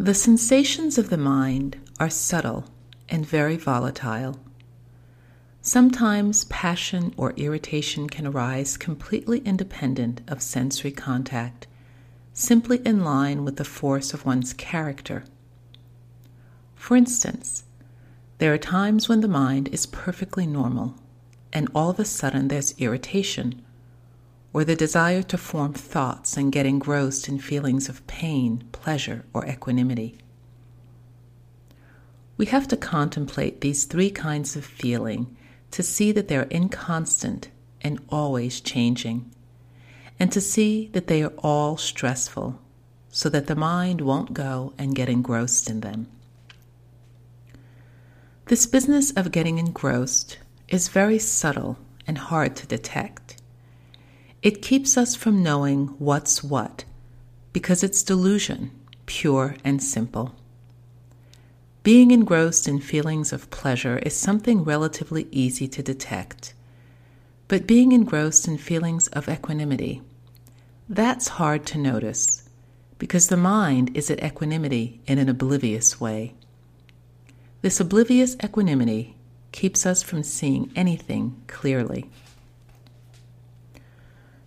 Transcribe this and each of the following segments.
The sensations of the mind are subtle and very volatile. Sometimes passion or irritation can arise completely independent of sensory contact, simply in line with the force of one's character. For instance, there are times when the mind is perfectly normal, and all of a sudden there's irritation, or the desire to form thoughts and get engrossed in feelings of pain, pleasure, or equanimity. We have to contemplate these three kinds of feeling to see that they're inconstant and always changing, and to see that they are all stressful, so that the mind won't go and get engrossed in them. This business of getting engrossed is very subtle and hard to detect. It keeps us from knowing what's what because it's delusion, pure and simple. Being engrossed in feelings of pleasure is something relatively easy to detect. But being engrossed in feelings of equanimity, that's hard to notice because the mind is at equanimity in an oblivious way. This oblivious equanimity keeps us from seeing anything clearly.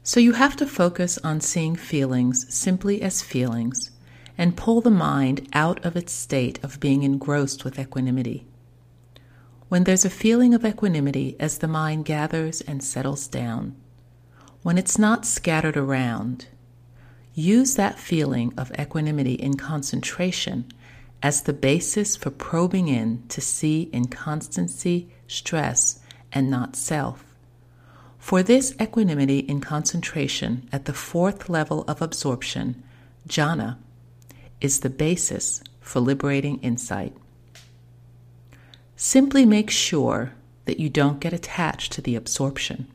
So you have to focus on seeing feelings simply as feelings and pull the mind out of its state of being engrossed with equanimity. When there's a feeling of equanimity as the mind gathers and settles down, when it's not scattered around, use that feeling of equanimity in concentration as the basis for probing in to see inconstancy, stress, and not self. For this equanimity in concentration at the fourth level of absorption, jhana, is the basis for liberating insight. Simply make sure that you don't get attached to the absorption.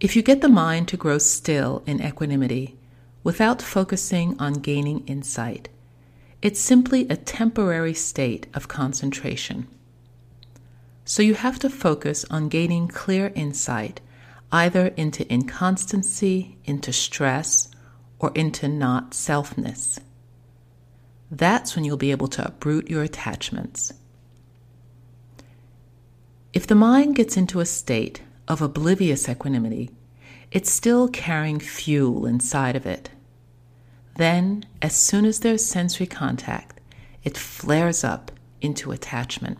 If you get the mind to grow still in equanimity, without focusing on gaining insight. It's simply a temporary state of concentration. So you have to focus on gaining clear insight either into inconstancy, into stress, or into not selfness. That's when you'll be able to uproot your attachments. If the mind gets into a state of oblivious equanimity, it's still carrying fuel inside of it. Then, as soon as there's sensory contact, it flares up into attachment.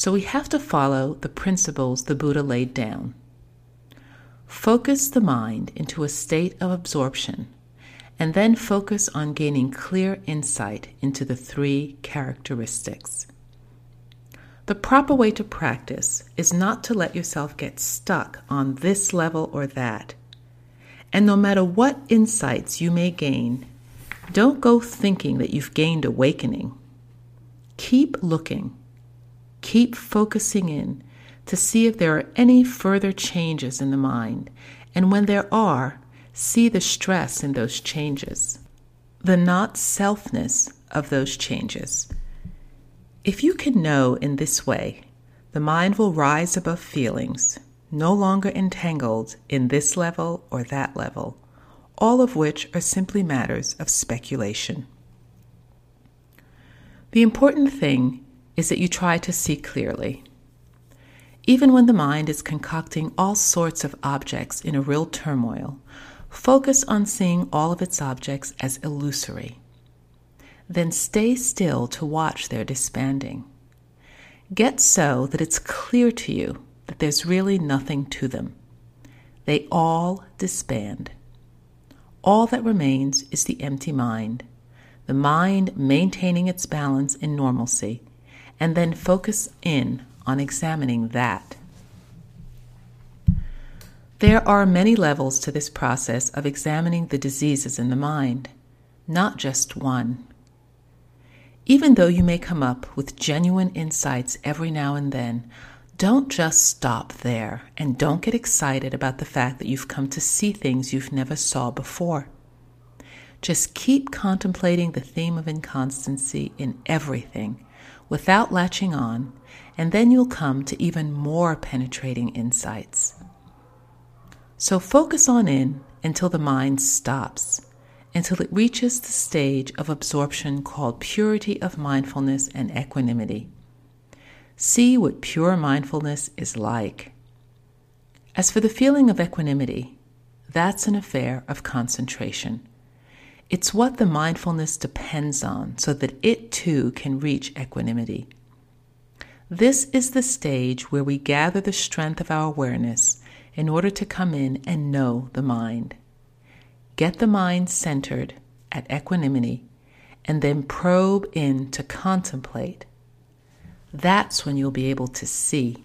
So we have to follow the principles the Buddha laid down. Focus the mind into a state of absorption, and then focus on gaining clear insight into the three characteristics. The proper way to practice is not to let yourself get stuck on this level or that. And no matter what insights you may gain, don't go thinking that you've gained awakening. Keep looking, keep focusing in to see if there are any further changes in the mind, and when there are, see the stress in those changes, the not selfness of those changes. If you can know in this way, the mind will rise above feelings, no longer entangled in this level or that level, all of which are simply matters of speculation. The important thing is that you try to see clearly. Even when the mind is concocting all sorts of objects in a real turmoil, focus on seeing all of its objects as illusory then stay still to watch their disbanding. Get so that it's clear to you that there's really nothing to them. They all disband. All that remains is the empty mind, the mind maintaining its balance in normalcy, and then focus in on examining that. There are many levels to this process of examining the diseases in the mind, not just one. Even though you may come up with genuine insights every now and then, don't just stop there and don't get excited about the fact that you've come to see things you've never saw before. Just keep contemplating the theme of inconstancy in everything without latching on, and then you'll come to even more penetrating insights. So focus on in until the mind stops, until it reaches the stage of absorption called purity of mindfulness and equanimity. See what pure mindfulness is like. As for the feeling of equanimity, that's an affair of concentration. It's what the mindfulness depends on so that it too can reach equanimity. This is the stage where we gather the strength of our awareness in order to come in and know the mind. Get the mind centered at equanimity and then probe in to contemplate. That's when you'll be able to see